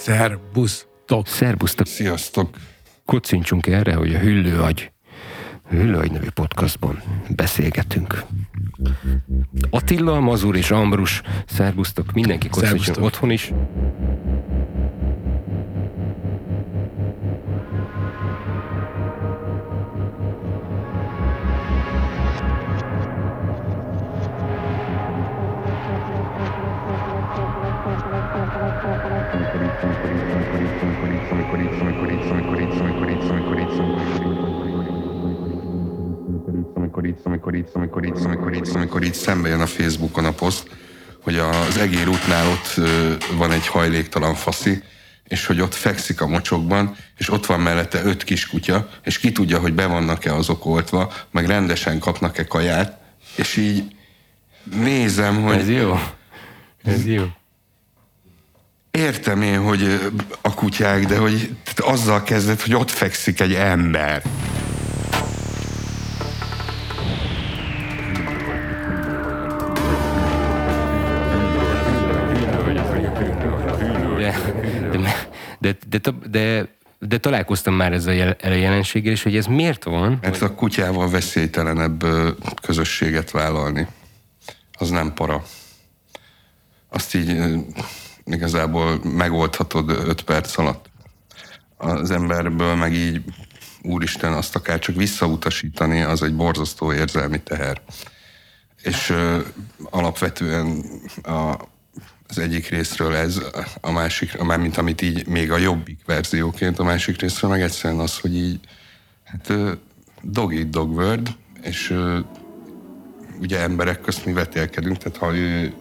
Szerbusztok! Szerbusztok! Sziasztok! Kocincsunk erre, hogy a Hüllőagy, a Hüllőagy nevű podcastban beszélgetünk. Attila, Mazur és Ambrus, szerbusztok, mindenki Szerbusztok. otthon is. Itt, amikor itt, amikor itt, amikor itt, amikor itt szembe jön a Facebookon a poszt, hogy az egér útnál ott van egy hajléktalan faszi, és hogy ott fekszik a mocsokban, és ott van mellette öt kiskutya, és ki tudja, hogy be vannak-e azok oltva, meg rendesen kapnak-e kaját, és így nézem, hogy Ez jó. Ez jó. értem én, hogy a kutyák, de hogy azzal kezdett, hogy ott fekszik egy ember. De, de, de, de, találkoztam már ezzel a jel- a jelenséggel, és hogy ez miért van? Mert a kutyával veszélytelenebb közösséget vállalni. Az nem para. Azt így igazából megoldhatod öt perc alatt. Az emberből meg így, úristen, azt akár csak visszautasítani, az egy borzasztó érzelmi teher. És ö, alapvetően a, az egyik részről ez, a másik, a mármint amit így még a jobbik verzióként, a másik részről meg egyszerűen az, hogy így Hát dog eat dog word, és ugye emberek közt mi vetélkedünk, tehát ha ő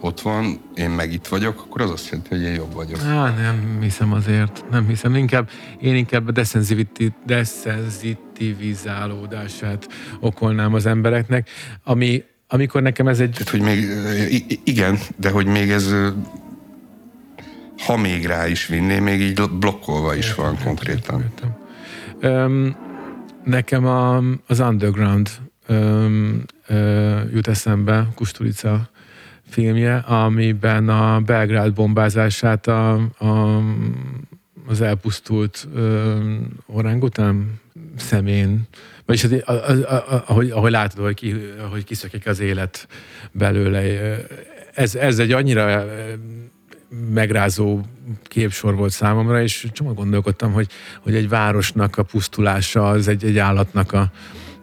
ott van, én meg itt vagyok, akkor az azt jelenti, hogy én jobb vagyok. Á, nem hiszem azért. Nem hiszem. Inkább, én inkább a deszenzitivizálódását okolnám az embereknek, ami, amikor nekem ez egy... Tehát, hogy még, ö, igen, de hogy még ez, ö, ha még rá is vinné, még így blokkolva is van konkrétan. Értem. Öm, nekem a, az Underground öm, ö, jut eszembe, Kusturica filmje, amiben a Belgrád bombázását a, a, az elpusztult öm, orangután szemén, vagyis az, a, a, a, ahogy, ahogy látod, hogy, ki, ahogy kiszökik az élet belőle. Ez, ez egy annyira megrázó képsor volt számomra, és csomó gondolkodtam, hogy, hogy egy városnak a pusztulása, az egy, egy állatnak a,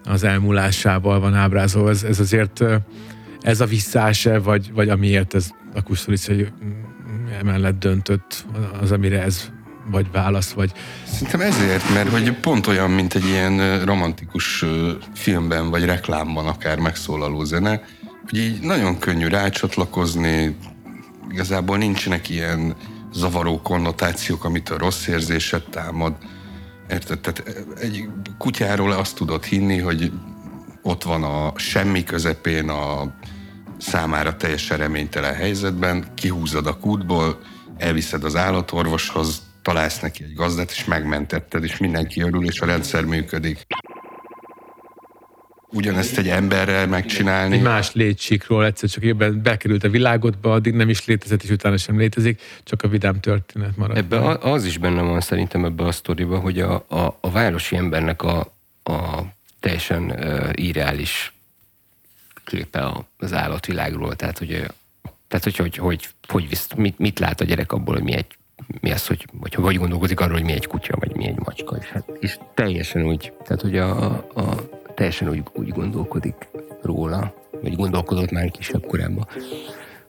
az elmúlásával van ábrázolva. Ez, ez azért ez a visszás vagy, vagy amiért ez a Kusturica emellett döntött, az, amire ez vagy válasz, vagy Szerintem ezért, mert hogy pont olyan, mint egy ilyen romantikus filmben vagy reklámban akár megszólaló zene, hogy így nagyon könnyű rácsatlakozni, igazából nincsenek ilyen zavaró konnotációk, amitől rossz érzéset támad. Érted? Tehát egy kutyáról azt tudod hinni, hogy ott van a semmi közepén a számára teljesen reménytelen helyzetben, kihúzod a kútból, elviszed az állatorvoshoz, találsz neki egy gazdát, és megmentetted, és mindenki örül, és a rendszer működik. Ugyanezt egy emberrel megcsinálni, egy más létsikról egyszer csak ebben bekerült a világodba, addig nem is létezett, és utána sem létezik, csak a vidám történet marad. Ebbe a- az is benne van szerintem ebbe a sztoriba, hogy a, a, a városi embernek a, a teljesen uh, irreális képe az állatvilágról. Tehát, hogy, tehát hogy, hogy, hogy, hogy visz, mit, mit lát a gyerek abból, hogy mi egy mi az, hogy, hogy hogy gondolkozik arról, hogy mi egy kutya, vagy mi egy macska. És, hát, és teljesen úgy, tehát hogy a, a, teljesen úgy, úgy gondolkodik róla, vagy gondolkodott már kisebb korában,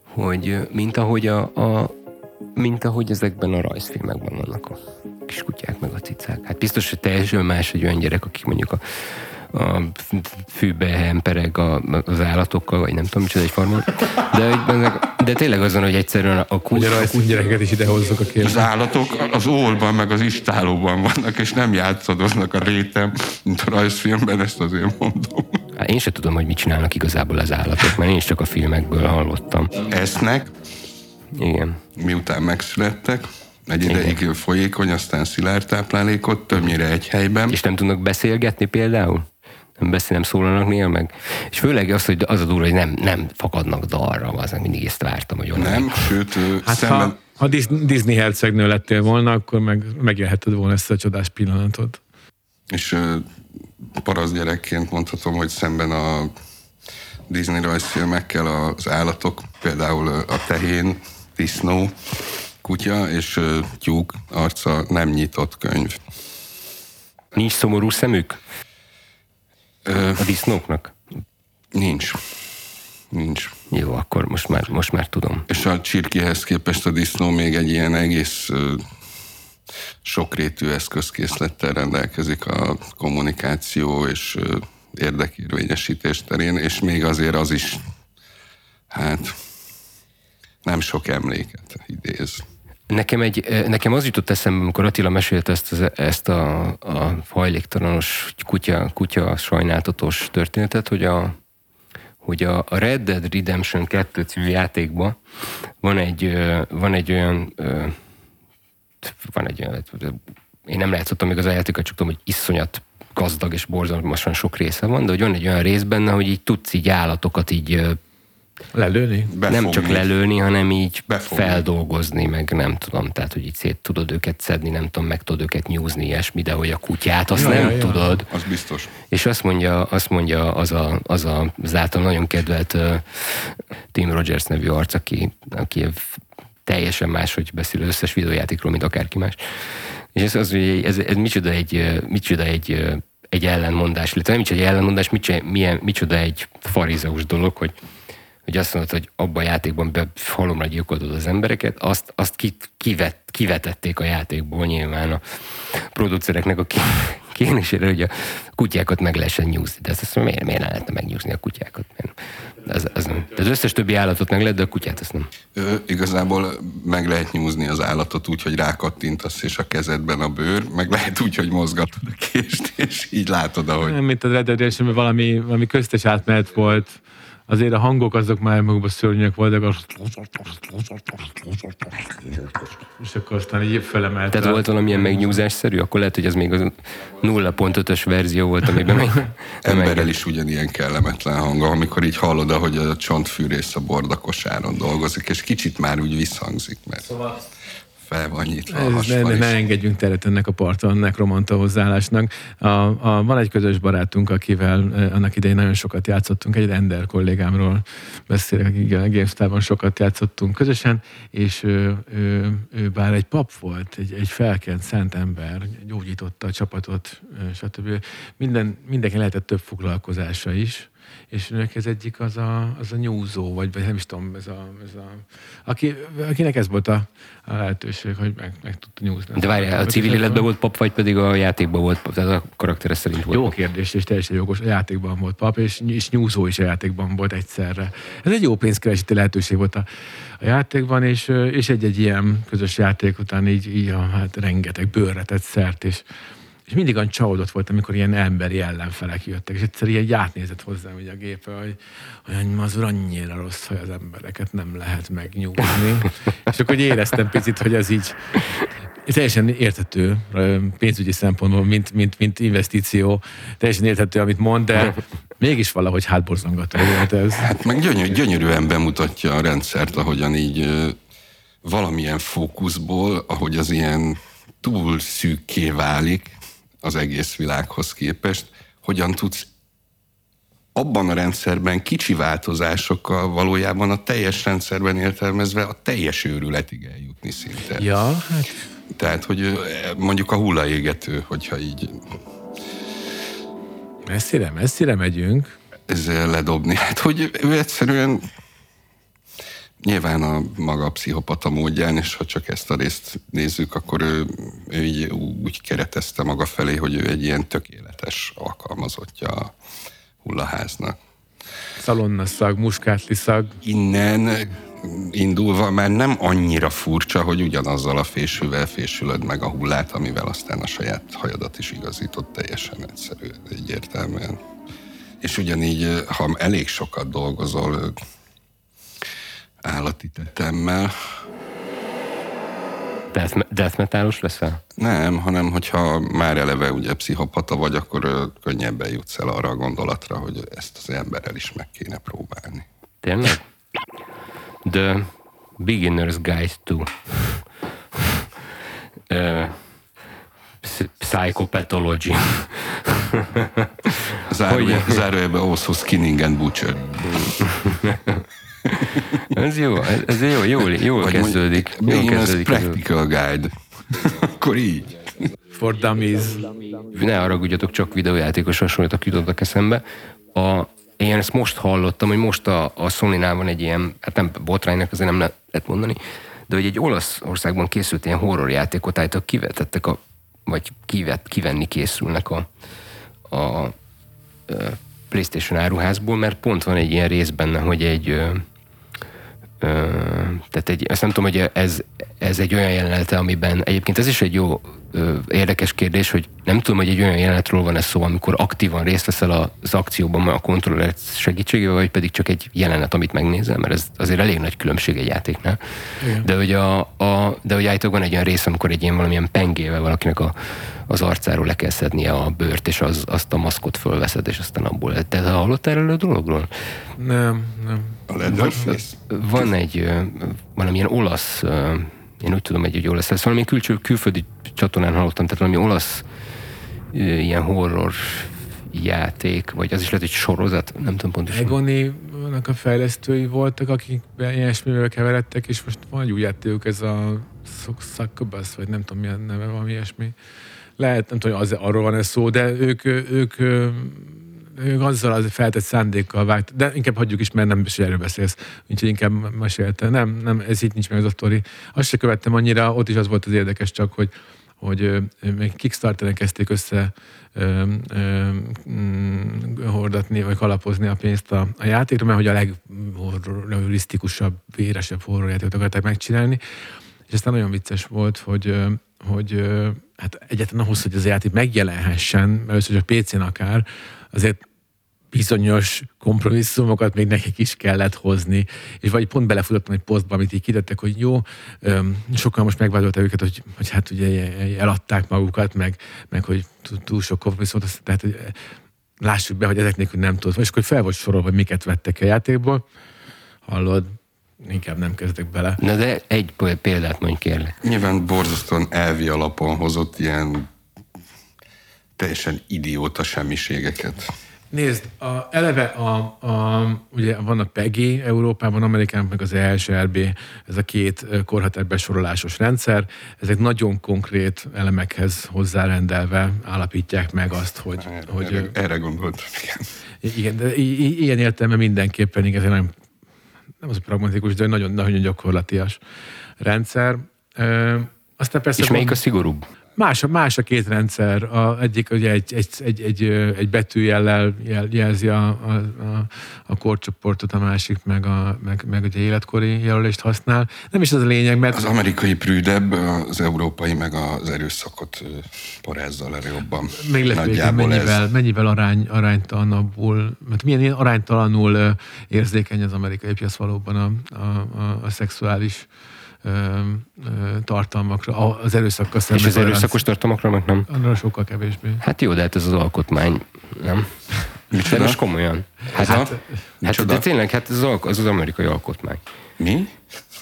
hogy mint ahogy a, a mint ahogy ezekben a rajzfilmekben vannak a kiskutyák meg a cicák. Hát biztos, hogy teljesen más egy olyan gyerek, akik mondjuk a, a fűbe hempereg a, az állatokkal, vagy nem tudom, micsoda egy farmon. De, de tényleg azon, hogy egyszerűen a Hogy kuty, a rajzfilmgyereket is ide hozzuk a az képbe. állatok az ólban, meg az istálóban vannak, és nem játszadoznak a réten, mint a rajzfilmben, ezt azért mondom. Hát én sem tudom, hogy mit csinálnak igazából az állatok, mert én is csak a filmekből hallottam. Esznek, Igen. miután megszülettek, egy ideig folyékony, aztán szilárd táplálékot, többnyire egy helyben. És nem tudnak beszélgetni például? Nem beszél, nem szólalnak néha meg? És főleg az, hogy az a durva, hogy nem, nem fakadnak dalra, az mindig ezt vártam, hogy onnan. Nem, sőt, Hát szemben, ha- Ha Disney hercegnő lettél volna, akkor meg, megélheted volna ezt a csodás pillanatot. És parasz gyerekként mondhatom, hogy szemben a Disney rajzfilmekkel az állatok, például a tehén, disznó, kutya és tyúk arca nem nyitott könyv. Nincs szomorú szemük? A disznóknak? Nincs. Nincs. Jó, akkor most már, most már tudom. És a csirkihez képest a disznó még egy ilyen egész sokrétű eszközkészlettel rendelkezik a kommunikáció és érdekérvényesítés terén, és még azért az is, hát nem sok emléket idéz. Nekem, egy, nekem az jutott eszembe, amikor Attila mesélte ezt, az, ezt a, a hajléktalanos kutya, kutya sajnáltatós történetet, hogy a, hogy a Red Dead Redemption 2 című játékban van egy, van egy olyan van egy olyan, én nem látszottam még az a játékot, csak tudom, hogy iszonyat gazdag és borzalmasan sok része van, de hogy van egy olyan rész benne, hogy így tudsz így állatokat így Lelőni? Befogni. Nem csak lelőni, hanem így Befogni. feldolgozni, meg nem tudom, tehát hogy így szét tudod őket szedni, nem tudom, meg tudod őket nyúzni, ilyesmi, de hogy a kutyát, azt ja, nem ja, tudod. Az biztos. És azt mondja, azt mondja az, a, az, a, az által nagyon kedvelt uh, Tim Rogers nevű arc, aki, aki teljesen máshogy beszél összes videójátékról, mint akárki más. És ez az, hogy ez, ez micsoda egy, micsoda egy, egy ellenmondás, illetve nem micsoda egy ellenmondás, micsoda, milyen, micsoda egy farizeus dolog, hogy hogy azt mondod, hogy abban a játékban be halomra gyilkoltad az embereket, azt, azt ki, kivet, kivetették a játékból nyilván a producereknek a kérésére, hogy a kutyákat meg lehessen nyúzni. De azt mondom, miért, miért ne lehetne megnyúzni a kutyákat? Ez, ez nem. De az összes többi állatot meg lehet, de a kutyát azt nem. Ö, igazából meg lehet nyúzni az állatot úgy, hogy rákattintasz, és a kezedben a bőr, meg lehet úgy, hogy mozgatod a kést, és így látod, ahogy... Nem, mint a Red Dead valami, valami köztes átmenet volt azért a hangok azok már magukban szörnyek voltak, és akkor aztán így felemelt. Tehát volt valamilyen megnyúzásszerű? Akkor lehet, hogy ez még az 0.5-ös verzió volt, amiben meg... Emberrel is ugyanilyen kellemetlen hanga, amikor így hallod, hogy a csontfűrész a bordakosáron dolgozik, és kicsit már úgy visszhangzik, mert... Szóval fel van nyitva a ne, ne, engedjünk teret ennek a parton, nekromanta hozzáállásnak. A, a, van egy közös barátunk, akivel annak idején nagyon sokat játszottunk, egy Ender kollégámról beszélek, igen, a GameStar-ban sokat játszottunk közösen, és ő, ő, ő bár egy pap volt, egy, egy felkent szent ember, gyógyította a csapatot, stb. Minden, mindenki lehetett több foglalkozása is, és önök ez egyik az a, az a nyúzó, vagy, vagy nem is tudom, ez a, ez a aki, akinek ez volt a, a lehetőség, hogy meg, meg tudta nyúzni. De várjál, a civil életben volt pap, vagy pedig a játékban volt pap? Tehát a karaktere szerint volt Jó pap. kérdés, és teljesen jogos. A játékban volt pap, és, és nyúzó is a játékban volt egyszerre. Ez egy jó pénzkeresíti lehetőség volt a, a játékban, és, és egy-egy ilyen közös játék után így, így a, hát rengeteg bőrre tett szert, és és mindig olyan csalódott volt, amikor ilyen emberi ellenfelek jöttek, és egyszer ilyen átnézett hozzám hogy a gépe, hogy olyan az annyira rossz, hogy az embereket nem lehet megnyugni. és akkor éreztem picit, hogy ez így teljesen érthető pénzügyi szempontból, mint, mint, mint investíció, teljesen érthető, amit mond, de mégis valahogy hátborzongató volt ez. Hát meg gyönyör, gyönyörűen bemutatja a rendszert, ahogyan így valamilyen fókuszból, ahogy az ilyen túl szűkké válik, az egész világhoz képest, hogyan tudsz abban a rendszerben kicsi változásokkal valójában a teljes rendszerben értelmezve a teljes őrületig eljutni szinte. Ja, hát... Tehát, hogy mondjuk a hullaégető, hogyha így... Messzire, messzire megyünk. Ezzel ledobni. Hát, hogy ő egyszerűen Nyilván a maga a pszichopata módján, és ha csak ezt a részt nézzük, akkor ő, ő így úgy keretezte maga felé, hogy ő egy ilyen tökéletes alkalmazottja a hullaháznak. szag, muskátli szag. Innen indulva már nem annyira furcsa, hogy ugyanazzal a fésűvel fésülöd meg a hullát, amivel aztán a saját hajadat is igazított teljesen egyszerű, egyértelműen. És ugyanígy, ha elég sokat dolgozol állati tetemmel. Death, death metalos leszel? Nem, hanem hogyha már eleve ugye pszichopata vagy, akkor könnyebben jutsz el arra a gondolatra, hogy ezt az emberrel is meg kéne próbálni. Tényleg? The Beginner's Guide to uh, Psychopathology. Zárójelbe, zárójelbe also skinning and butcher. ez jó, ez, jó, jól, jól Vagy kezdődik. Jól kezdődik. ez a- Practical Guide. Akkor így. For Dummies. ne haragudjatok, csak videójátékos hasonlítok jutottak eszembe. A, én ezt most hallottam, hogy most a, a Sony-nál van egy ilyen, hát nem botránynak azért nem lehet mondani, de hogy egy Olaszországban készült ilyen horrorjátékot állítólag kivetettek, a, vagy kivet, kivenni készülnek a, a, ö, PlayStation áruházból, mert pont van egy ilyen rész benne, hogy egy tehát egy, azt nem tudom, hogy ez, ez egy olyan jelenete, amiben egyébként ez is egy jó érdekes kérdés, hogy nem tudom, hogy egy olyan jelenetről van ez szó, amikor aktívan részt veszel az akcióban a kontroller segítségével, vagy pedig csak egy jelenet, amit megnézel, mert ez azért elég nagy különbség egy játéknál. Igen. De hogy, a, a, de hogy állítólag van egy olyan rész, amikor egy ilyen valamilyen pengével valakinek a, az arcáról le kell szednie a bőrt, és az, azt a maszkot fölveszed, és aztán abból. Te hallottál erről a dologról? Nem, nem. A Leatherface. Van egy valamilyen olasz, én úgy tudom, hogy egy olasz, ezt valami külső, külföldi csatornán hallottam, tehát valami olasz ilyen horror játék, vagy az is lehet, hogy sorozat, nem tudom pontosan. Egoni-nak a fejlesztői voltak, akik ilyesmivel keveredtek, és most van egy új játékuk, ez a Succubus, vagy nem tudom milyen neve, valami ilyesmi. Lehet, nem tudom, hogy az, arról van ez szó, de ők, ők, ők azzal az feltett szándékkal vágt, de inkább hagyjuk is, mert nem is erről beszélsz, úgyhogy inkább mesélte. Nem, nem, ez így nincs meg az a sztori. Azt se követtem annyira, ott is az volt az érdekes csak, hogy hogy még Kickstarteren kezdték össze ö, ö, mm, hordatni, vagy kalapozni a pénzt a, a játékra, mert hogy a leghorrorisztikusabb, véresebb horrorjátékot akarták megcsinálni. És aztán nagyon vicces volt, hogy, hogy hát egyáltalán ahhoz, hogy az játék megjelenhessen, először csak PC-n akár, azért bizonyos kompromisszumokat még nekik is kellett hozni, és vagy pont belefutottam egy posztba, amit így kitettek, hogy jó, öm, sokan most megvádolta őket, hogy, hogy hát ugye eladták magukat, meg, meg hogy túl, sok kompromisszumot, azt- tehát hogy lássuk be, hogy ezek nélkül nem tudod. És akkor fel volt sorolva, hogy miket vettek a játékból. Hallod, inkább nem kezdek bele. Na de egy példát mondj kérlek. Nyilván borzasztóan elvi alapon hozott ilyen teljesen idióta semmiségeket. Nézd, a, eleve a, a, ugye van a PEGI Európában, Amerikában meg az ESRB, ez a két ö, korhatár besorolásos rendszer, ezek nagyon konkrét elemekhez hozzárendelve állapítják meg azt, hogy, Erre, hogy erre, erre gondoltam, igen. igen, de ilyen értelme mindenképpen igen, nem, nem az pragmatikus, de nagyon, nagyon gyakorlatias rendszer. Aztán persze És melyik a szigorúbb? Más, a- más a két rendszer. A, egyik ugye egy, egy, egy, egy, egy betűjellel jel, jelzi a, a, a, a korcsoportot, a másik meg, a, meg, meg ugye életkori jelölést használ. Nem is az a lényeg, mert Az amerikai prűdebb, az európai meg az erőszakot ö, parázzal erre jobban. még lesz végül mennyivel, mennyivel arány, aránytalanabbul, mert milyen ilyen aránytalanul érzékeny az amerikai piac valóban a, a, a, a szexuális tartalmakra, a- az erőszakkal És szemben. az erőszakos tartalmakra meg nem? Annál sokkal kevésbé. Hát jó, de hát ez az alkotmány, nem? De most komolyan. Hát, hát, hát Micsoda? de tényleg, hát ez az, az az amerikai alkotmány. Mi?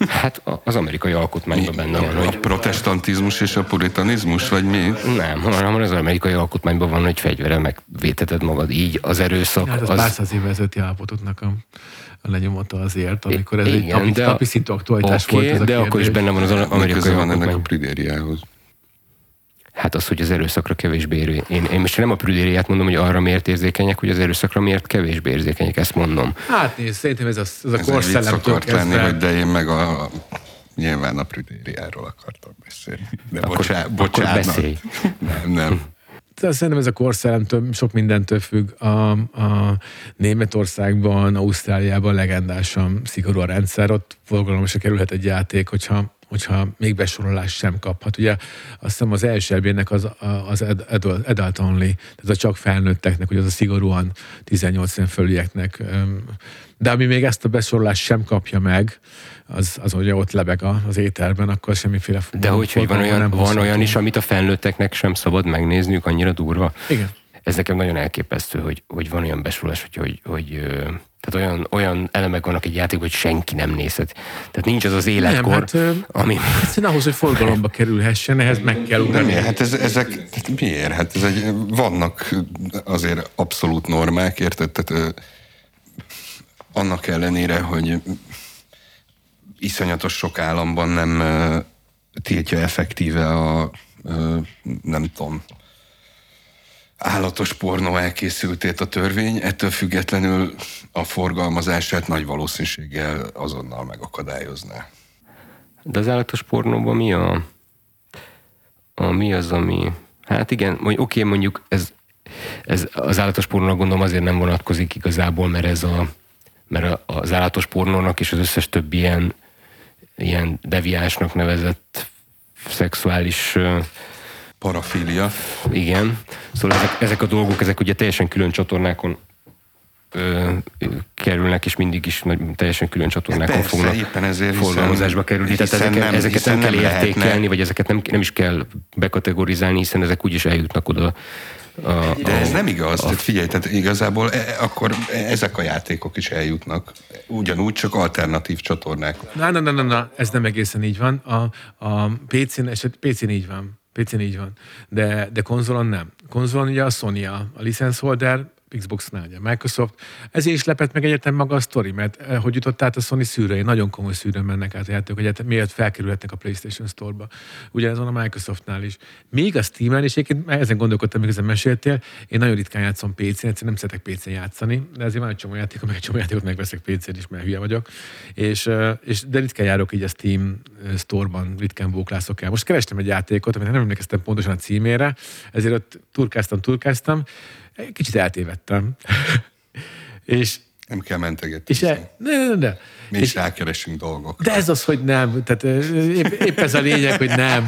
Hát a- az amerikai alkotmányban benne van, A hogy protestantizmus és a puritanizmus, vagy mi? nem, hanem az amerikai alkotmányban van, hogy fegyvere megvéteted magad. Így az erőszak, Hát az, az, pár száz évvel ezelőtti állapotoknak a, a lenyomata azért, amikor ez egy Igen, napi, de a- aktualitás Oké, volt ez a de akkor is benne van az amerikai van ennek a alkotmány. pridériához? Hát az, hogy az erőszakra kevésbé érő. Én, én most nem a prüdériát mondom, hogy arra miért érzékenyek, hogy az erőszakra miért kevésbé érzékenyek, ezt mondom. Hát nézd, szerintem ez a, ez a Ez egy korszellemtől akart lenni, hogy de én meg a, nyilván a pridériáról akartam beszélni. De Akkor- bocsá, akkor bocsánat. beszélj. Nem, nem. Tehát Szerintem ez a korszellemtől sok mindentől függ. A, a Németországban, Ausztráliában legendásan szigorú a rendszer, ott forgalomra kerülhet egy játék, hogyha hogyha még besorolást sem kaphat. Ugye azt hiszem az első nek az, az ad- adult, only, tehát a csak felnőtteknek, hogy az a szigorúan 18 éven fölülieknek. De ami még ezt a besorolást sem kapja meg, az, az ugye ott lebeg az éterben, akkor semmiféle De hogy, hogy van, olyan, nem van olyan is, amit a felnőtteknek sem szabad megnézniük, annyira durva. Igen. Ez nekem nagyon elképesztő, hogy, hogy van olyan besulás, hogy, hogy, hogy tehát olyan, olyan elemek vannak egy játékban, hogy senki nem nézhet. Tehát nincs az az életkor, nem, hát, ami... Egyszerűen ahhoz, hogy forgalomba kerülhessen, ehhez meg kell ugrani. miért? Hát ez, ezek, hát miért? Hát ez egy, vannak azért abszolút normák, érted? Tehát, annak ellenére, hogy iszonyatos sok államban nem tiltja effektíve a nem tudom, állatos pornó elkészültét a törvény, ettől függetlenül a forgalmazását nagy valószínűséggel azonnal megakadályozná. De az állatos pornóban mi a, a mi az, ami... Hát igen, oké, mondjuk ez, ez az állatos pornónak gondolom azért nem vonatkozik igazából, mert ez a mert az állatos pornónak és az összes többi ilyen, ilyen deviásnak nevezett szexuális Parafília. Igen. Szóval ezek, ezek a dolgok, ezek ugye teljesen külön csatornákon ö, kerülnek, és mindig is nagy, teljesen külön csatornákon Persze, fognak éppen ezért, forgalmazásba kerülni. Tehát ezeket, nem, ezeket nem kell nem értékelni, lehetne. vagy ezeket nem, nem is kell bekategorizálni, hiszen ezek úgyis eljutnak oda. A, De ez a, nem igaz. A, tehát figyelj, tehát igazából e, akkor ezek a játékok is eljutnak. Ugyanúgy, csak alternatív csatornák. Na, na, na, na, na, ez nem egészen így van. A, a PC-n, eset, PC-n így van. PC-n így van. De, de konzolon nem. Konzolon ugye a Sony a, a license holder, Xbox-nál, ugye Microsoft. Ezért is lepett meg egyetem maga a sztori, mert eh, hogy jutott át a Sony szűrői, nagyon komoly szűrőn mennek át a játékok, egyetem, miért felkerülhetnek a PlayStation Store-ba. Ugyanezon a Microsoftnál is. Még a Steam-en, és egyébként ezen gondolkodtam, még ezen meséltél, én nagyon ritkán játszom PC-n, egyszerűen nem szeretek PC-n játszani, de ezért van egy csomó játék, meg egy csomó játékot megveszek PC-n is, mert hülye vagyok. És, eh, és de ritkán járok így a Steam eh, Store-ban, ritkán bóklászok el. Most kerestem egy játékot, amit nem emlékeztem pontosan a címére, ezért ott turkáztam, turkáztam, Kicsit eltévedtem. és nem kell mentegetni. És e, ne, ne, ne. Mi is rákeresünk dolgok. De ez az, hogy nem. Tehát épp, épp ez a lényeg, hogy nem.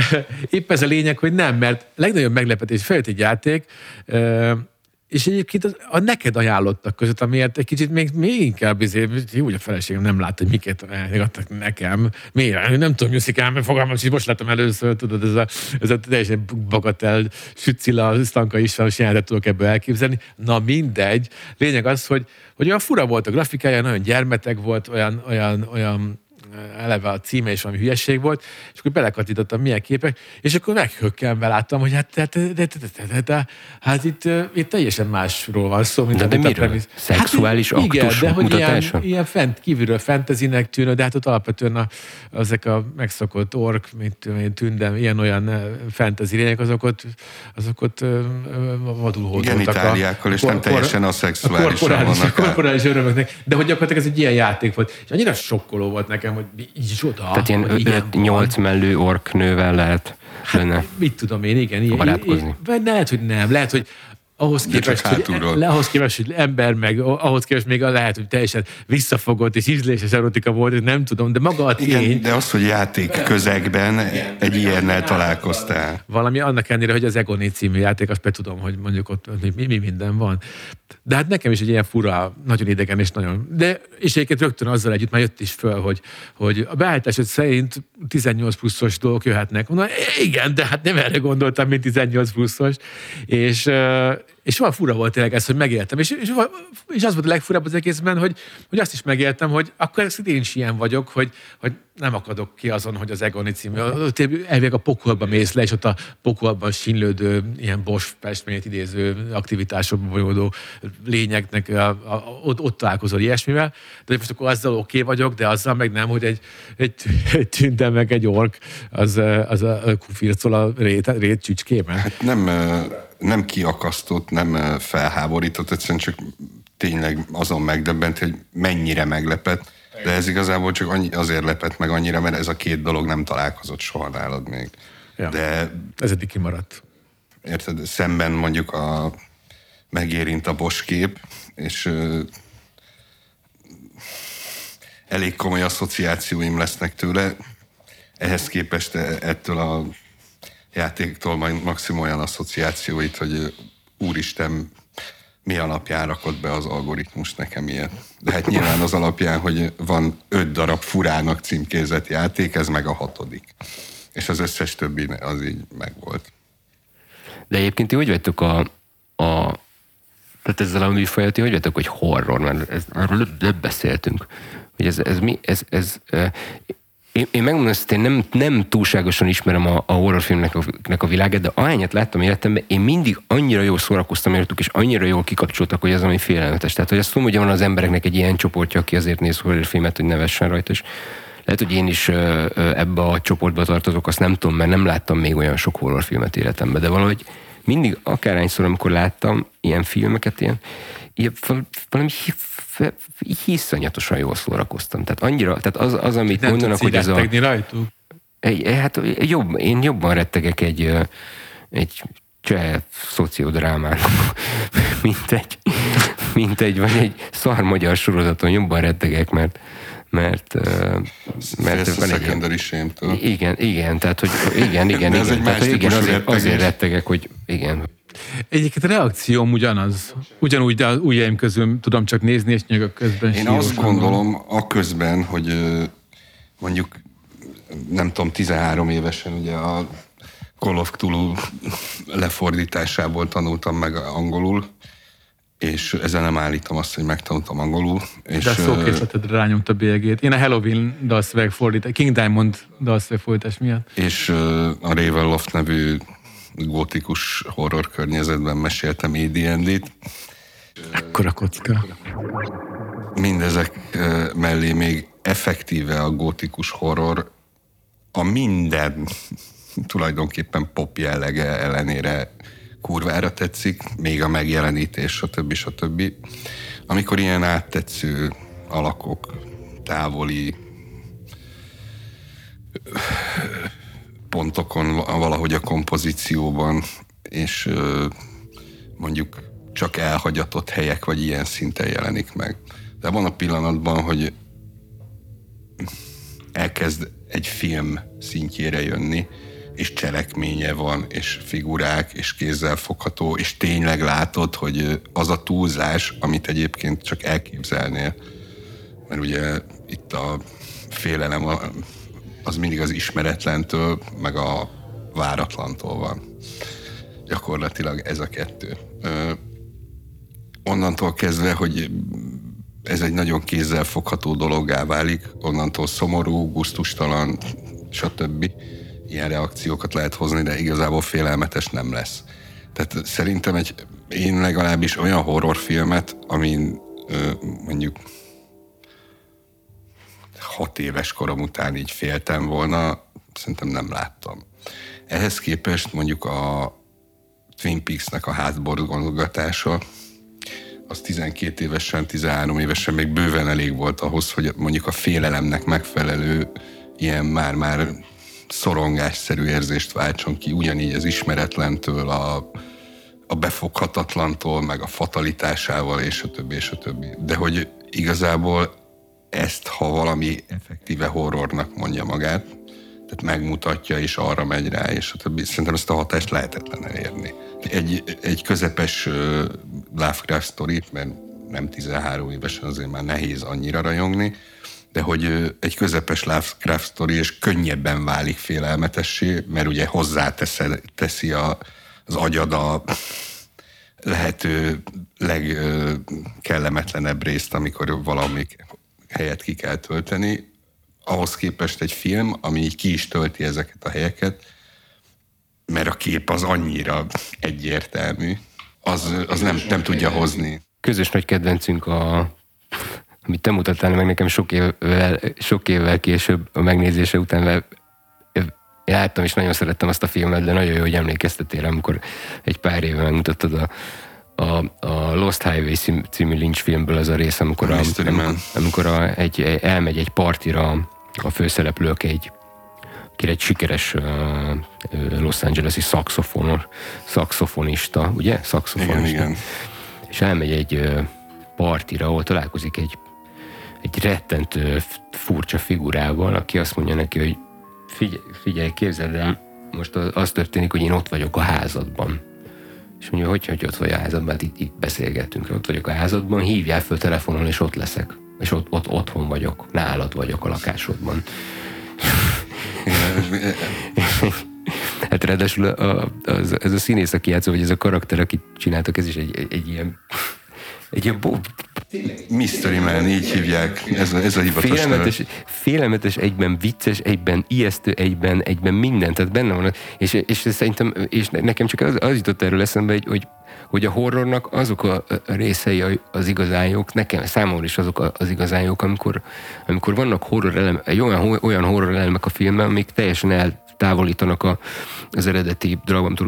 Épp ez a lényeg, hogy nem, mert legnagyobb meglepetés feljött egy játék, és egyébként az, a neked ajánlottak között, amiért egy kicsit még, még inkább izé, jó, hogy a feleségem nem látta, hogy miket adtak nekem. Miért? Nem tudom, el, mert fogalmam, és most láttam először, tudod, ez a, ez a teljesen bagatel, sütszila, Stanka István, jelentet tudok ebből elképzelni. Na mindegy. Lényeg az, hogy, hogy olyan fura volt a grafikája, nagyon gyermetek volt, olyan, olyan, olyan eleve a címe is valami hülyeség volt, és akkor belekatítottam milyen képek, és akkor meghökkenve láttam, hogy hát, de, de, hát itt, itt teljesen másról van szó, mint de, de miről? A Szexuális hát, igen, de hogy ilyen, ilyen fent, kívülről fantasynek tűnő, de hát ott alapvetően a, ezek a megszokott ork, mint tündem, ilyen-olyan fantasy lények, azok ott, azok ott vadul hódoltak. Genitáliákkal, és nem teljesen a szexuális a korporális, a korporális örömöknek. De hogy gyakorlatilag ez egy ilyen játék volt. És annyira sokkoló volt nekem, hogy így oda. Tehát ilyen, ilyen nyolc mellő ork nővel lehet Hát, benne. mit tudom én, igen. Ilyen, barátkozni. Lehet, hogy nem. Lehet, hogy ahhoz képest, hogy, ahhoz képest, hogy ember, meg ahhoz képest még lehet, hogy teljesen visszafogott és ízléses erotika volt, nem tudom, de maga a tény... Igen, de az, hogy játék közegben egy ilyennel találkoztál. Valami annak ellenére, hogy az Egoni című játék, azt be tudom, hogy mondjuk ott mi, mi minden van. De hát nekem is egy ilyen fura, nagyon idegen és nagyon... De és egyébként rögtön azzal együtt már jött is föl, hogy, hogy a beállításod szerint 18 pluszos dolgok jöhetnek. Mondom, igen, de hát nem erre gondoltam, mint 18 pluszos. És, és van fura volt tényleg ez, hogy megéltem. És, és, és az volt a legfurabb az egészben, hogy, hogy azt is megéltem, hogy akkor én is ilyen vagyok, hogy, hogy nem akadok ki azon, hogy az Egoni című. Elvég a pokolba mész le, és ott a pokolban sínlődő, ilyen Bosch festményt idéző aktivitásokban bonyolódó lényeknek a, a, ott, ott találkozol ilyesmivel. De most akkor azzal oké okay vagyok, de azzal meg nem, hogy egy, egy, egy tünde meg egy ork, az, az a kufircol a rét, rét csücskében. Hát nem, nem kiakasztott, nem felháborított, egyszerűen csak tényleg azon megdöbbent, hogy mennyire meglepett de ez igazából csak annyi, azért lepett meg annyira, mert ez a két dolog nem találkozott soha nálad még. Ja, De ez eddig kimaradt. Érted? Szemben mondjuk a megérint a boskép, és ö, elég komoly asszociációim lesznek tőle. Ehhez képest e, ettől a játéktól majd maximum olyan asszociációit, hogy úristen, mi alapján rakott be az algoritmus nekem ilyet. De hát nyilván az alapján, hogy van öt darab furának címkézett játék, ez meg a hatodik. És az összes többi az így megvolt. De egyébként ti hogy vettük a, a tehát ezzel a műfajat, hogy vagytok, hogy horror, mert ez, erről nem beszéltünk. Hogy ez, ez mi, ez, ez én, én megmondom, hogy én nem, nem túlságosan ismerem a, a horrorfilmnek a, a világát, de ahányat láttam életemben, én mindig annyira jól szórakoztam értük, és annyira jól kikapcsoltak, hogy az, ami félelmetes. Tehát, hogy azt tudom, hogy van az embereknek egy ilyen csoportja, aki azért néz horrorfilmet, hogy nevessen rajta, és lehet, hogy én is ebbe a csoportba tartozok, azt nem tudom, mert nem láttam még olyan sok horrorfilmet életemben, de valahogy mindig, akárhányszor, amikor láttam ilyen filmeket, ilyen, ilyen valami hiszonyatosan jól szórakoztam. Tehát annyira, tehát az, az amit nem mondanak, hogy ez a... rajtuk? Egy, hát jobb, én jobban rettegek egy, egy cseh szociodrámán, mint egy, mint egy, vagy egy szar magyar sorozaton jobban rettegek, mert mert, mert van egy secondary Igen, igen, tehát hogy igen, igen, igen, igen, tehát, hogy igen azért, azért rettegek, hogy igen. Egyébként a reakcióm ugyanaz. Ugyanúgy, de az ujjaim közül tudom csak nézni, és nyögök közben Én azt gondolom a közben, hogy mondjuk nem tudom, 13 évesen ugye a Call of Cthulhu lefordításából tanultam meg angolul, és ezzel nem állítom azt, hogy megtanultam angolul. És, De a szókészletedre rányomta bélyegét. Én a Halloween dalszöveg fordítás, King Diamond dalszöveg fordítás miatt. És a Ravenloft nevű gótikus horror környezetben meséltem AD&D-t. Ekkora kocka. Mindezek mellé még effektíve a gótikus horror a minden tulajdonképpen pop jellege ellenére kurvára tetszik, még a megjelenítés, stb. stb. Amikor ilyen áttetsző alakok, távoli pontokon valahogy a kompozícióban, és mondjuk csak elhagyatott helyek, vagy ilyen szinten jelenik meg. De van a pillanatban, hogy elkezd egy film szintjére jönni, és cselekménye van, és figurák, és kézzel fogható, és tényleg látod, hogy az a túlzás, amit egyébként csak elképzelnél. Mert ugye itt a félelem az mindig az ismeretlentől, meg a váratlantól van. Gyakorlatilag ez a kettő. onnantól kezdve, hogy ez egy nagyon kézzel fogható dologgá válik, onnantól szomorú, guztustalan, stb ilyen reakciókat lehet hozni, de igazából félelmetes nem lesz. Tehát szerintem egy, én legalábbis olyan horrorfilmet, amin ö, mondjuk hat éves korom után így féltem volna, szerintem nem láttam. Ehhez képest mondjuk a Twin Peaks-nek a hátborgongatása, az 12 évesen, 13 évesen még bőven elég volt ahhoz, hogy mondjuk a félelemnek megfelelő ilyen már-már szorongásszerű érzést váltson ki, ugyanígy az ismeretlentől, a, a befoghatatlantól, meg a fatalitásával, és a többi, és a többi. De hogy igazából ezt, ha valami effektíve horrornak mondja magát, tehát megmutatja, és arra megy rá, és szerintem ezt a hatást lehetetlen elérni. Egy, egy közepes uh, Lovecraft story, mert nem 13 évesen azért már nehéz annyira rajongni, de hogy egy közepes Lovecraft story, és könnyebben válik félelmetessé, mert ugye hozzáteszi a, az agyad a lehető legkellemetlenebb részt, amikor valami helyet ki kell tölteni. Ahhoz képest egy film, ami így ki is tölti ezeket a helyeket, mert a kép az annyira egyértelmű, az, az nem, nem tudja hozni. Közös nagy kedvencünk a amit te mutattál meg nekem sok évvel, sok évvel később a megnézése után, láttam és nagyon szerettem azt a filmet, de nagyon jó, hogy emlékeztetél, amikor egy pár éve megmutattad a, a, a Lost Highway című Lynch filmből az a rész, amikor, a, amikor, amikor a, egy, elmegy egy partira a főszereplők egy, akire egy sikeres uh, Los Angeles-i szaxofonor, szaxofonista, ugye? Szaxofonista. Igen, igen. És elmegy egy uh, partira, ahol találkozik egy egy rettentő furcsa figurával, aki azt mondja neki, hogy figyelj, figyelj képzeld el, most az történik, hogy én ott vagyok a házadban. És mondja, hogy, hogy ott vagy a házadban, hát itt, itt beszélgetünk, ott vagyok a házadban, hívjál föl telefonon, és ott leszek. És ott, ott otthon vagyok, nálad vagyok a lakásodban. hát ráadásul a, az, ez a színész, aki játszol, vagy ez a karakter, aki csináltak, ez is egy, egy, egy ilyen egy ilyen bo- Mystery Man, így hívják. Ez a, ez a hivatalos félelmetes, félelmetes, egyben vicces, egyben ijesztő, egyben, egyben minden. Tehát benne van. És, és szerintem, és nekem csak az, az jutott erről eszembe, hogy, hogy hogy a horrornak azok a részei az igazán jók, nekem számomra is azok az igazán jók, amikor, amikor vannak horror elemek, olyan, olyan horror elemek a filmben, amik teljesen eltávolítanak a, az eredeti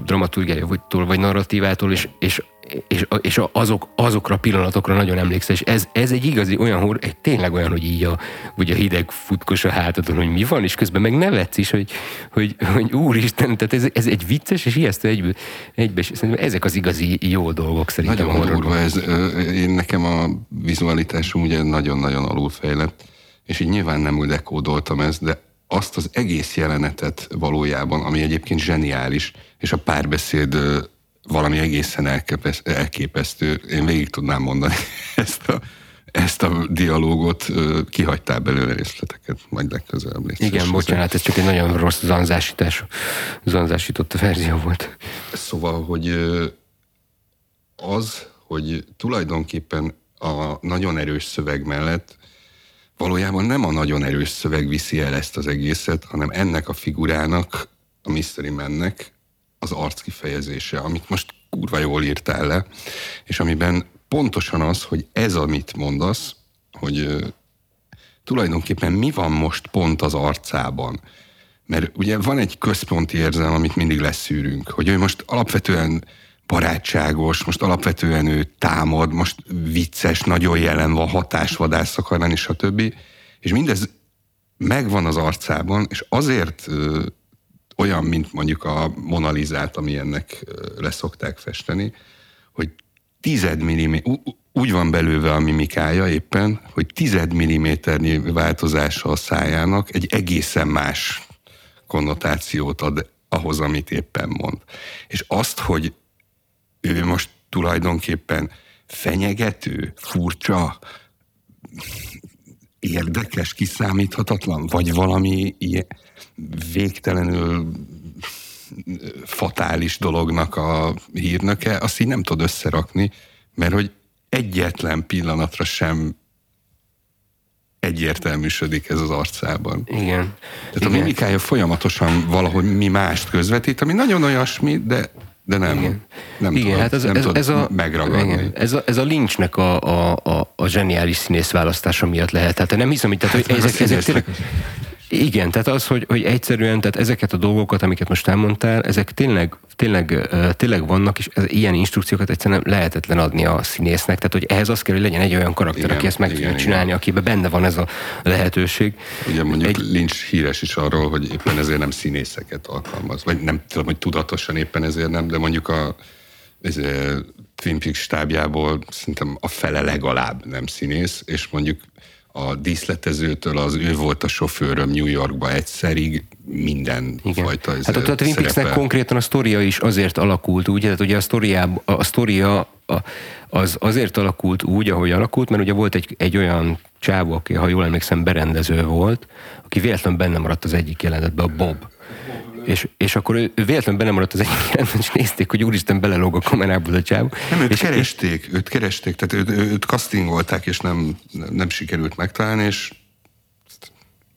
dramaturgiájától vagy narratívától, és, és és, és azok, azokra a pillanatokra nagyon emlékszel, és ez, ez egy igazi olyan egy tényleg olyan, hogy így a, a hideg futkos a hátadon, hogy mi van, és közben meg nevetsz is, hogy, hogy, hogy úristen, tehát ez, ez egy vicces és ijesztő egybe, egybe és szerintem ezek az igazi jó dolgok szerintem nagyon durva ez. Én nekem a vizualitásom ugye nagyon-nagyon alulfejlett, és így nyilván nem úgy dekódoltam ezt, de azt az egész jelenetet valójában, ami egyébként zseniális, és a párbeszéd valami egészen elképesztő. Én végig tudnám mondani ezt a, ezt a dialógot, kihagytál belőle részleteket, majd legközelebb lesz. Igen, bocsánat, ez csak egy nagyon rossz zanzásítás, zanzásított verzió volt. Szóval, hogy az, hogy tulajdonképpen a nagyon erős szöveg mellett valójában nem a nagyon erős szöveg viszi el ezt az egészet, hanem ennek a figurának, a Mystery Mannek az arc kifejezése, amit most kurva jól írtál le, és amiben pontosan az, hogy ez, amit mondasz, hogy uh, tulajdonképpen mi van most pont az arcában. Mert ugye van egy központi érzelem, amit mindig leszűrünk, hogy ő most alapvetően barátságos, most alapvetően ő támad, most vicces, nagyon jelen van, hatásvadász akar lenni, stb. És mindez megvan az arcában, és azért olyan, mint mondjuk a Monalizát, ami ennek leszokták festeni, hogy tized milliméter, úgy van belőve a mimikája éppen, hogy tized milliméternyi változása a szájának egy egészen más konnotációt ad ahhoz, amit éppen mond. És azt, hogy ő most tulajdonképpen fenyegető, furcsa, érdekes, kiszámíthatatlan, vagy valami ilyen, végtelenül fatális dolognak a hírnöke, azt így nem tud összerakni, mert hogy egyetlen pillanatra sem egyértelműsödik ez az arcában. Igen. Tehát Igen. a mimikája folyamatosan valahogy mi mást közvetít, ami nagyon olyasmi, de de nem, igen. nem igen, tudod, hát ez, nem ez, ez a, megragadni. Igen, ez, a, ez a lincsnek a, a, a, a zseniális színész választása miatt lehet. Tehát nem hiszem, hogy, tehát, hogy hát ezek, ezek tényleg, igen, tehát az, hogy, hogy egyszerűen, tehát ezeket a dolgokat, amiket most elmondtál, ezek tényleg, tényleg, tényleg vannak, és ez, ilyen instrukciókat egyszerűen lehetetlen adni a színésznek. Tehát, hogy ehhez az kell, hogy legyen egy olyan karakter, igen, aki ezt meg tudja csinálni, akiben benne van ez a lehetőség. Ugye mondjuk egy... Lynch híres is arról, hogy éppen ezért nem színészeket alkalmaz, vagy nem tudom, hogy tudatosan éppen ezért nem, de mondjuk a ez, Twin Peaks stábjából szerintem a fele legalább nem színész, és mondjuk a díszletezőtől az ő volt a sofőröm New Yorkba egyszerig, minden Igen. fajta Hát a, a Twin Peaksnek konkrétan a sztoria is azért alakult úgy, tehát ugye a sztoria, a sztoria az azért alakult úgy, ahogy alakult, mert ugye volt egy, egy olyan csávó, aki, ha jól emlékszem, berendező volt, aki véletlenül benne maradt az egyik jelenetben, a Bob és, és akkor ő, ő véletlenül benne maradt az egyik jelenetben, és nézték, hogy úristen belelóg a kamerából a csávó. Nem, őt és keresték, és... őt keresték, tehát őt, őt castingolták, és nem, nem sikerült megtalálni, és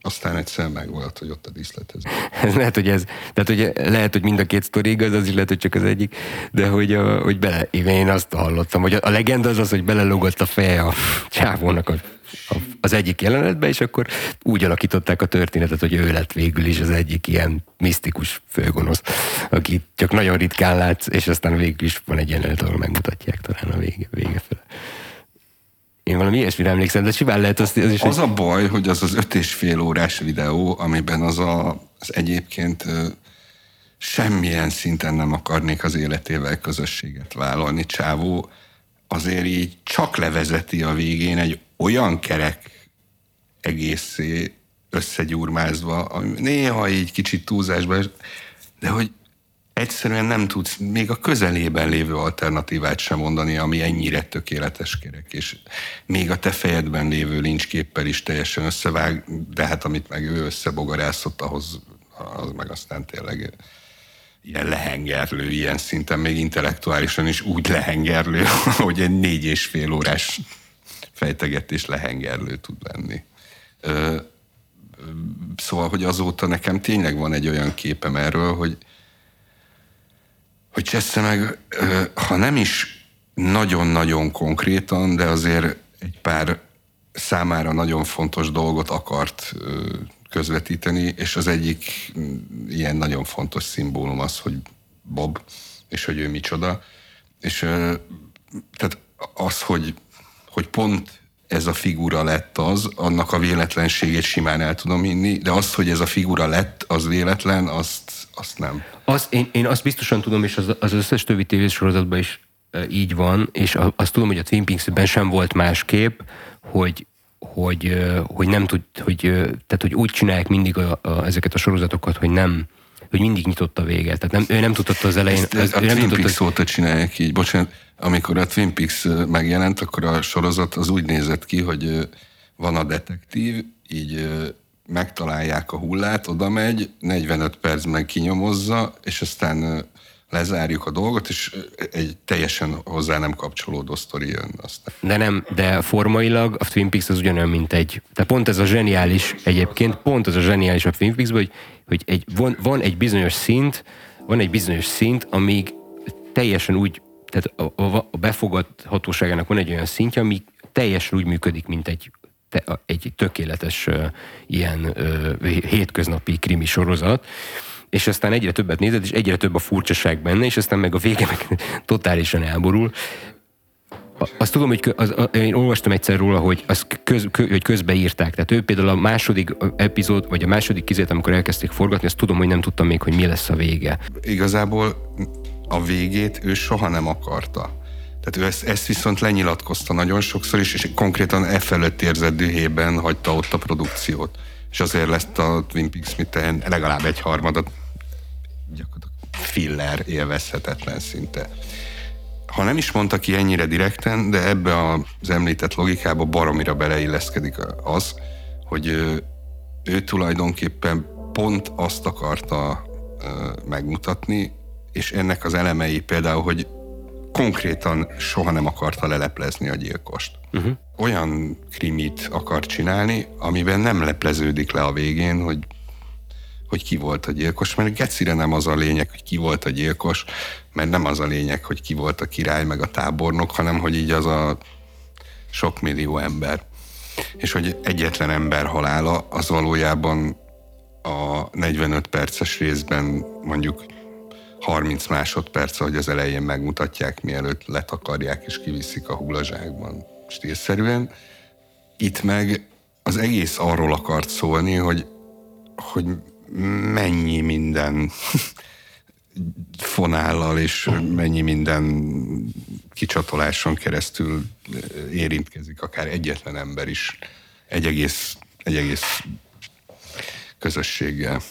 aztán egyszer megvolt, hogy ott a díszletező. Ez lehet, hogy ez, tehát hogy lehet, hogy mind a két sztori igaz, az is lehet, hogy csak az egyik, de hogy, a, hogy bele, én azt hallottam, hogy a, a legenda az az, hogy belelógott a feje a csávónak a az egyik jelenetbe, és akkor úgy alakították a történetet, hogy ő lett végül is az egyik ilyen misztikus főgonosz, aki csak nagyon ritkán látsz, és aztán végül is van egy jelenet, ahol megmutatják talán a vége, vége fele. Én valami ilyesmire emlékszem, de simán lehet azt az is. Az a baj, hogy az az öt és fél órás videó, amiben az, a, az egyébként semmilyen szinten nem akarnék az életével közösséget vállalni. Csávó azért így csak levezeti a végén egy olyan kerek egészé összegyurmázva, ami néha így kicsit túlzásban, de hogy egyszerűen nem tudsz még a közelében lévő alternatívát sem mondani, ami ennyire tökéletes kerek, és még a te fejedben lévő lincsképpel is teljesen összevág, de hát amit meg ő összebogarászott, ahhoz az meg aztán tényleg ilyen lehengerlő, ilyen szinten még intellektuálisan is úgy lehengerlő, hogy egy négy és fél órás fejtegetés lehengerlő tud lenni. Szóval, hogy azóta nekem tényleg van egy olyan képem erről, hogy hogy Csessze meg, ha nem is nagyon-nagyon konkrétan, de azért egy pár számára nagyon fontos dolgot akart közvetíteni, és az egyik ilyen nagyon fontos szimbólum az, hogy Bob, és hogy ő micsoda. És tehát az, hogy, hogy pont ez a figura lett az, annak a véletlenségét simán el tudom hinni, de az, hogy ez a figura lett, az véletlen, azt, azt nem. Az, én, én azt biztosan tudom, és az, az összes többi tévésorozatban is e, így van, és azt tudom, hogy a Twin Peaks-ben sem volt másképp, hogy hogy, hogy nem tud, hogy, tehát hogy úgy csinálják mindig a, a, ezeket a sorozatokat, hogy nem, hogy mindig nyitott a vége. Tehát nem, ő nem tudott az elején... Ezt, ez, a Twin Peaks az... óta csinálják így. Bocsánat, amikor a Twin Peaks megjelent, akkor a sorozat az úgy nézett ki, hogy van a detektív, így megtalálják a hullát, oda megy, 45 percben kinyomozza, és aztán lezárjuk a dolgot, és egy teljesen hozzá nem kapcsolódó sztori jön. Aztán. De nem, de formailag a Twin Peaks az ugyanolyan, mint egy, tehát pont ez a zseniális egyébként, pont az a zseniális a Twin Peaks, hogy, hogy egy, van, van egy bizonyos szint, van egy bizonyos szint, amíg teljesen úgy, tehát a, a, a befogadhatóságának van egy olyan szintje, ami teljesen úgy működik, mint egy egy tökéletes uh, ilyen uh, hétköznapi krimi sorozat, és aztán egyre többet nézed, és egyre több a furcsaság benne, és aztán meg a vége meg totálisan elborul. Azt tudom, hogy az, az, én olvastam egyszer róla, hogy, az köz, kö, hogy közbeírták. Tehát ő például a második epizód, vagy a második kizét, amikor elkezdték forgatni, azt tudom, hogy nem tudtam még, hogy mi lesz a vége. Igazából a végét ő soha nem akarta. Tehát ő ezt, ezt viszont lenyilatkozta nagyon sokszor is, és konkrétan e felett érzett dühében hagyta ott a produkciót. És azért lesz a Twin Peaks mit legalább egy harmadat gyakorlatilag filler élvezhetetlen szinte. Ha nem is mondta ki ennyire direkten, de ebbe az említett logikába baromira beleilleszkedik az, hogy ő, ő tulajdonképpen pont azt akarta megmutatni, és ennek az elemei például, hogy konkrétan soha nem akarta leleplezni a gyilkost. Uh-huh. Olyan krimit akar csinálni, amiben nem lepleződik le a végén, hogy hogy ki volt a gyilkos, mert gecire nem az a lényeg, hogy ki volt a gyilkos, mert nem az a lényeg, hogy ki volt a király meg a tábornok, hanem hogy így az a sok millió ember. És hogy egyetlen ember halála az valójában a 45 perces részben mondjuk 30 másodperc, hogy az elején megmutatják, mielőtt letakarják és kiviszik a hullazsákban stílszerűen. Itt meg az egész arról akart szólni, hogy, hogy mennyi minden fonállal és mennyi minden kicsatoláson keresztül érintkezik akár egyetlen ember is egy egész, egy egész közösséggel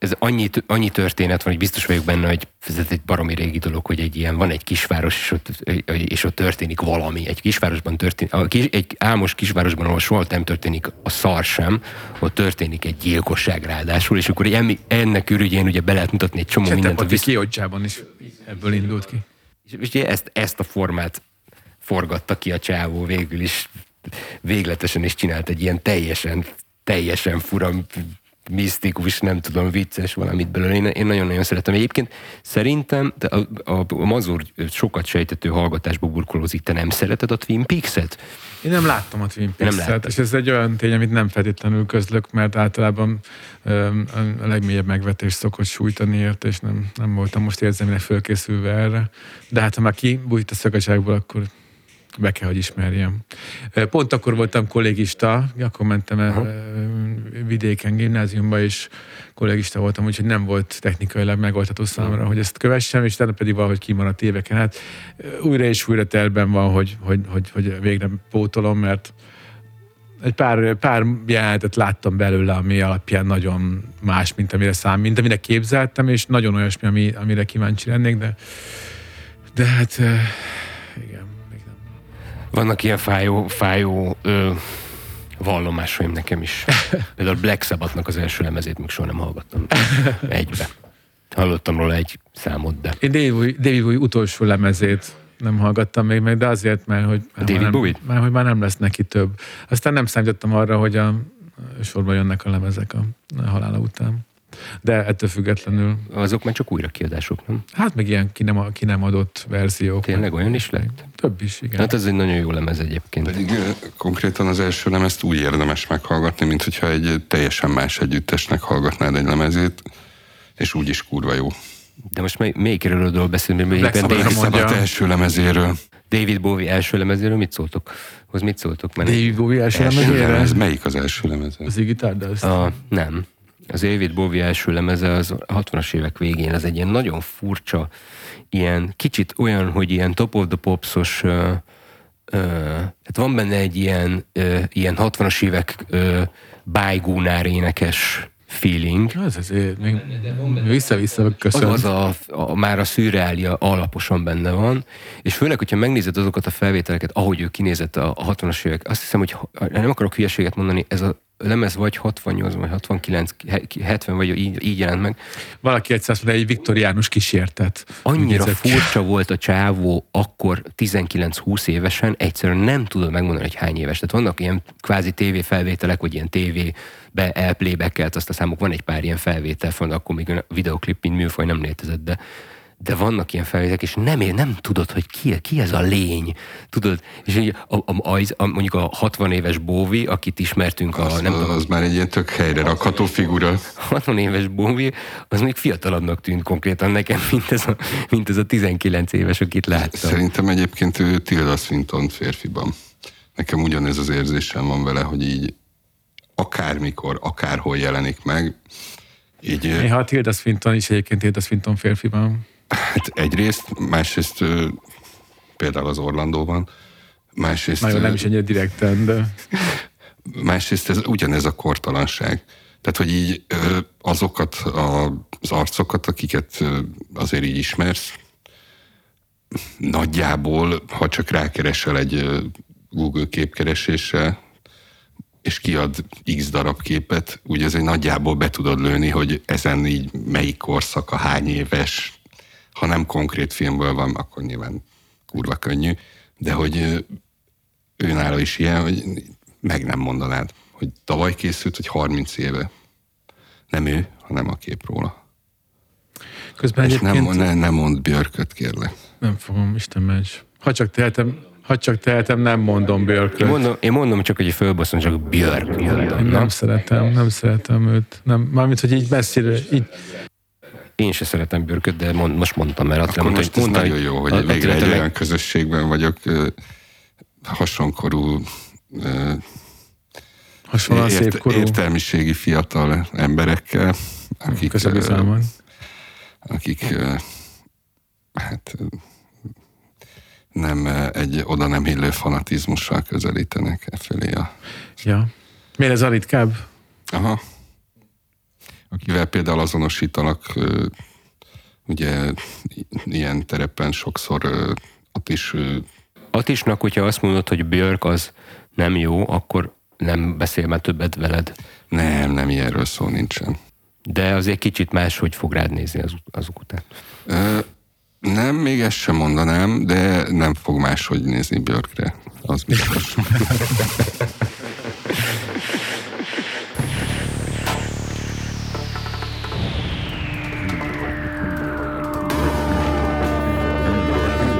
ez annyi, annyi történet van, hogy biztos vagyok benne, hogy ez egy baromi régi dolog, hogy egy ilyen, van egy kisváros, és ott, és ott történik valami. Egy kisvárosban történik, egy álmos kisvárosban, ahol soha nem történik a szar sem, ott történik egy gyilkosság ráadásul, és akkor ennek ürügyén ugye be lehet mutatni egy csomó Csetem, mindent. Ott visz... Kiocsában is ebből indult ki. És ugye ezt, ezt a formát forgatta ki a csávó végül is végletesen is csinált egy ilyen teljesen teljesen fura misztikus, nem tudom, vicces valamit belőle. Én, én nagyon-nagyon szeretem. Egyébként szerintem a, a, a Mazur sokat sejtető hallgatásba burkolózik. Te nem szereted a Twin Peaks-et? Én nem láttam a Twin Peaks-et, és ez egy olyan tény, amit nem feltétlenül közlök, mert általában ö, a legmélyebb megvetés szokott sújtani ért, és nem, nem voltam most érzelmileg fölkészülve erre. De hát ha már kibújt a szakadságból, akkor be kell, hogy ismerjem. Pont akkor voltam kollégista, akkor mentem el vidéken gimnáziumba, és kollégista voltam, úgyhogy nem volt technikailag megoldható számomra, hogy ezt kövessem, és utána pedig valahogy kimaradt éveken. Hát újra és újra terben van, hogy, hogy, hogy, hogy végre pótolom, mert egy pár, pár jelenetet láttam belőle, ami alapján nagyon más, mint amire szám, mint amire képzeltem, és nagyon olyasmi, ami, amire kíváncsi lennék, de, de hát. Vannak ilyen fájó, fájó ö, vallomásaim nekem is. Például Black Sabbathnak az első lemezét még soha nem hallgattam egybe. Hallottam róla egy számot, de... Én David Bowie, utolsó lemezét nem hallgattam még meg, de azért, mert hogy, már, David nem, Bowie? már, hogy már nem lesz neki több. Aztán nem számítottam arra, hogy a sorba jönnek a lemezek a, a halála után. De ettől függetlenül, Azok már csak újrakiadások, nem? hát meg ilyen ki nem, ki nem adott verziók. Tényleg meg- olyan is lett? Több is, igen. Hát ez egy nagyon jó lemez egyébként. Pedig konkrétan az első lemezt úgy érdemes meghallgatni, mint hogyha egy teljesen más együttesnek hallgatnád egy lemezét, és úgy is kurva jó. De most mely, melyik előadóról beszélünk? Black Sabbath első lemezéről. David Bowie első lemezéről mit szóltok? Hoz mit szóltok? Mert David Bowie első Első lemezére? lemez, melyik az első lemez? Az Iggy Stardust. A, nem. Az David Bowie első lemeze az a 60-as évek végén, ez egy ilyen nagyon furcsa, ilyen kicsit olyan, hogy ilyen top of the popsos, ö, ö, hát van benne egy ilyen, ö, ilyen 60-as évek ö, bájgúnár énekes feeling, Az azért, még vissza-vissza az, köszön. az a, a, már a szürreália alaposan benne van, és főleg, hogyha megnézed azokat a felvételeket, ahogy ő kinézett a, a 60-as évek, azt hiszem, hogy ha- nem akarok hülyeséget mondani, ez a lemez vagy 68, vagy 69, 70, vagy így, így jelent meg. Valaki egyszer azt mondta, egy viktoriánus kísértet. Annyira furcsa volt a csávó akkor 19-20 évesen, egyszerűen nem tudod megmondani, hogy hány éves. Tehát vannak ilyen kvázi tévéfelvételek, vagy ilyen tévébe elplébekkelt azt a számok, van egy pár ilyen felvétel, fönn, akkor még a videoklip, mint műfaj nem létezett, de de vannak ilyen felvételek, és nem, ér- nem tudod, hogy ki, ki ez a lény. Tudod, és így a, a, a, a, mondjuk a 60 éves Bóvi, akit ismertünk a, Az, nem tudom, az már egy ilyen tök helyre rakható figura. 60 éves Bowie, az még fiatalabbnak tűnt konkrétan nekem, mint ez a, mint ez a 19 éves, akit láttam. Szerintem egyébként ő Tilda Swinton férfiban. Nekem ugyanez az érzésem van vele, hogy így akármikor, akárhol jelenik meg, így Néha a Tilda Swinton is egyébként Tilda Swinton férfiban. Hát egyrészt, másrészt például az Orlandóban, másrészt, Nagyon nem is ennyire direkten, de másrészt ez ugyanez a kortalanság. Tehát, hogy így azokat az arcokat, akiket azért így ismersz, nagyjából, ha csak rákeresel egy Google képkeresésre, és kiad x darab képet, úgy egy nagyjából be tudod lőni, hogy ezen így melyik korszak, a hány éves, ha nem konkrét filmből van, akkor nyilván kurva könnyű, de hogy őnála is ilyen, hogy meg nem mondanád, hogy tavaly készült, hogy 30 éve. Nem ő, hanem a kép róla. közben És egyébként nem, nem, ne, nem mond Björköt, kérlek. nem fogom, Isten ments. Ha csak tehetem, ha csak tehetem, nem mondom Én Björköt. mondom, én mondom csak, hogy fölbasszom, csak Björk jön. Én Na? nem szeretem, nem szeretem őt. Nem, mármint, hogy így messzire, így Én se szeretem Björköt, de mond, most mondtam, mert Attila Akkor mondta, most hogy, ez mondta, nagyon jó, hogy Attila, végre egy meg- olyan közösségben vagyok, hasonkorú, hasonlóan szép korú. értelmiségi fiatal emberekkel, akik, Köszönöm akik hát nem egy oda nem illő fanatizmussal közelítenek e felé a Ja. Miért ez a ritkább? Aha. Akivel például azonosítanak, ugye ilyen terepen sokszor ö, ott is ö, Atisnak, hogyha azt mondod, hogy Björk az nem jó, akkor nem beszél már többet veled. nem, nem ilyenről szó nincsen. De azért kicsit más, hogy fog rád nézni az, azok után. Ö, nem, még ezt sem mondanám, de nem fog máshogy nézni Björkre. Az biztos.